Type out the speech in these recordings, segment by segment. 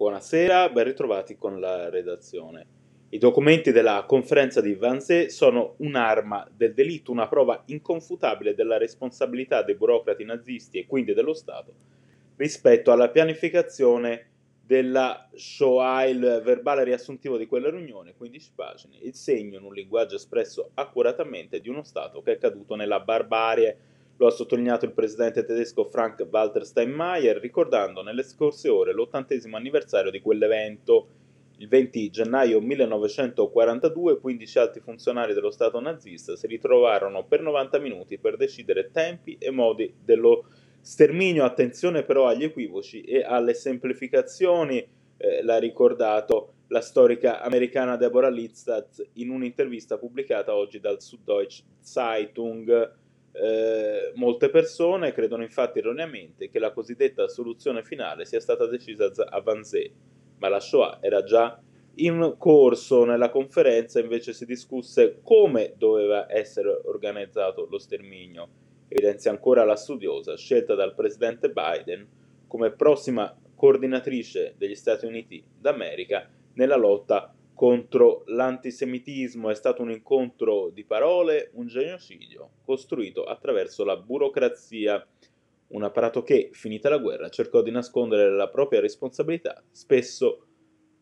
Buonasera, ben ritrovati con la redazione. I documenti della conferenza di Vanzé sono un'arma del delitto, una prova inconfutabile della responsabilità dei burocrati nazisti e quindi dello Stato rispetto alla pianificazione della Shoah, il verbale riassuntivo di quella riunione, 15 pagine, il segno in un linguaggio espresso accuratamente di uno Stato che è caduto nella barbarie lo ha sottolineato il presidente tedesco Frank-Walter Steinmeier, ricordando nelle scorse ore l'ottantesimo anniversario di quell'evento. Il 20 gennaio 1942 15 alti funzionari dello Stato nazista si ritrovarono per 90 minuti per decidere tempi e modi dello sterminio. Attenzione però agli equivoci e alle semplificazioni, eh, l'ha ricordato la storica americana Deborah Litzat in un'intervista pubblicata oggi dal Süddeutsche Zeitung. Eh, molte persone credono infatti erroneamente che la cosiddetta soluzione finale sia stata decisa a Vanzé, ma la Shoah era già in corso. Nella conferenza invece si discusse come doveva essere organizzato lo sterminio. Evidenzia ancora la studiosa scelta dal presidente Biden come prossima coordinatrice degli Stati Uniti d'America nella lotta contro l'antisemitismo è stato un incontro di parole, un genocidio costruito attraverso la burocrazia, un apparato che, finita la guerra, cercò di nascondere la propria responsabilità, spesso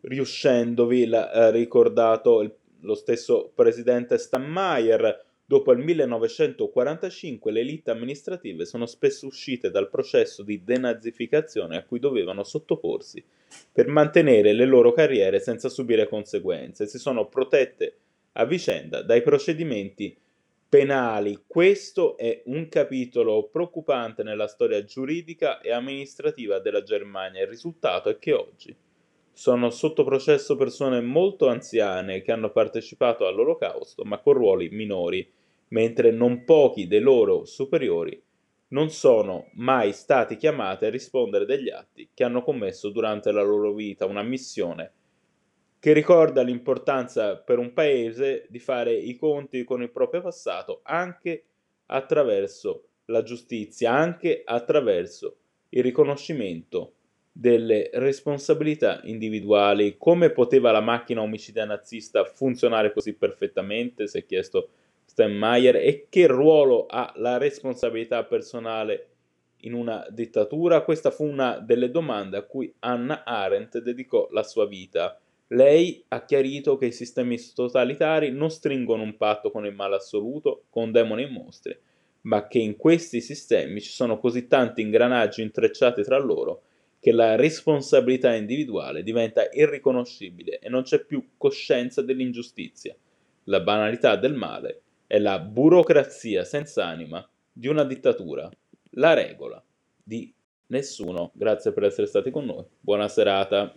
riuscendovi, l'ha eh, ricordato lo stesso presidente Stammeier, Dopo il 1945 le elite amministrative sono spesso uscite dal processo di denazificazione a cui dovevano sottoporsi per mantenere le loro carriere senza subire conseguenze, si sono protette a vicenda dai procedimenti penali. Questo è un capitolo preoccupante nella storia giuridica e amministrativa della Germania. Il risultato è che oggi sono sotto processo persone molto anziane che hanno partecipato all'olocausto ma con ruoli minori mentre non pochi dei loro superiori non sono mai stati chiamati a rispondere degli atti che hanno commesso durante la loro vita, una missione che ricorda l'importanza per un paese di fare i conti con il proprio passato anche attraverso la giustizia, anche attraverso il riconoscimento delle responsabilità individuali. Come poteva la macchina omicida nazista funzionare così perfettamente? Si è chiesto Steinmeier e che ruolo ha la responsabilità personale in una dittatura? Questa fu una delle domande a cui Anna Arendt dedicò la sua vita. Lei ha chiarito che i sistemi totalitari non stringono un patto con il male assoluto, con demoni e mostri, ma che in questi sistemi ci sono così tanti ingranaggi intrecciati tra loro che la responsabilità individuale diventa irriconoscibile e non c'è più coscienza dell'ingiustizia, la banalità del male è la burocrazia senza anima di una dittatura, la regola di nessuno. Grazie per essere stati con noi. Buona serata.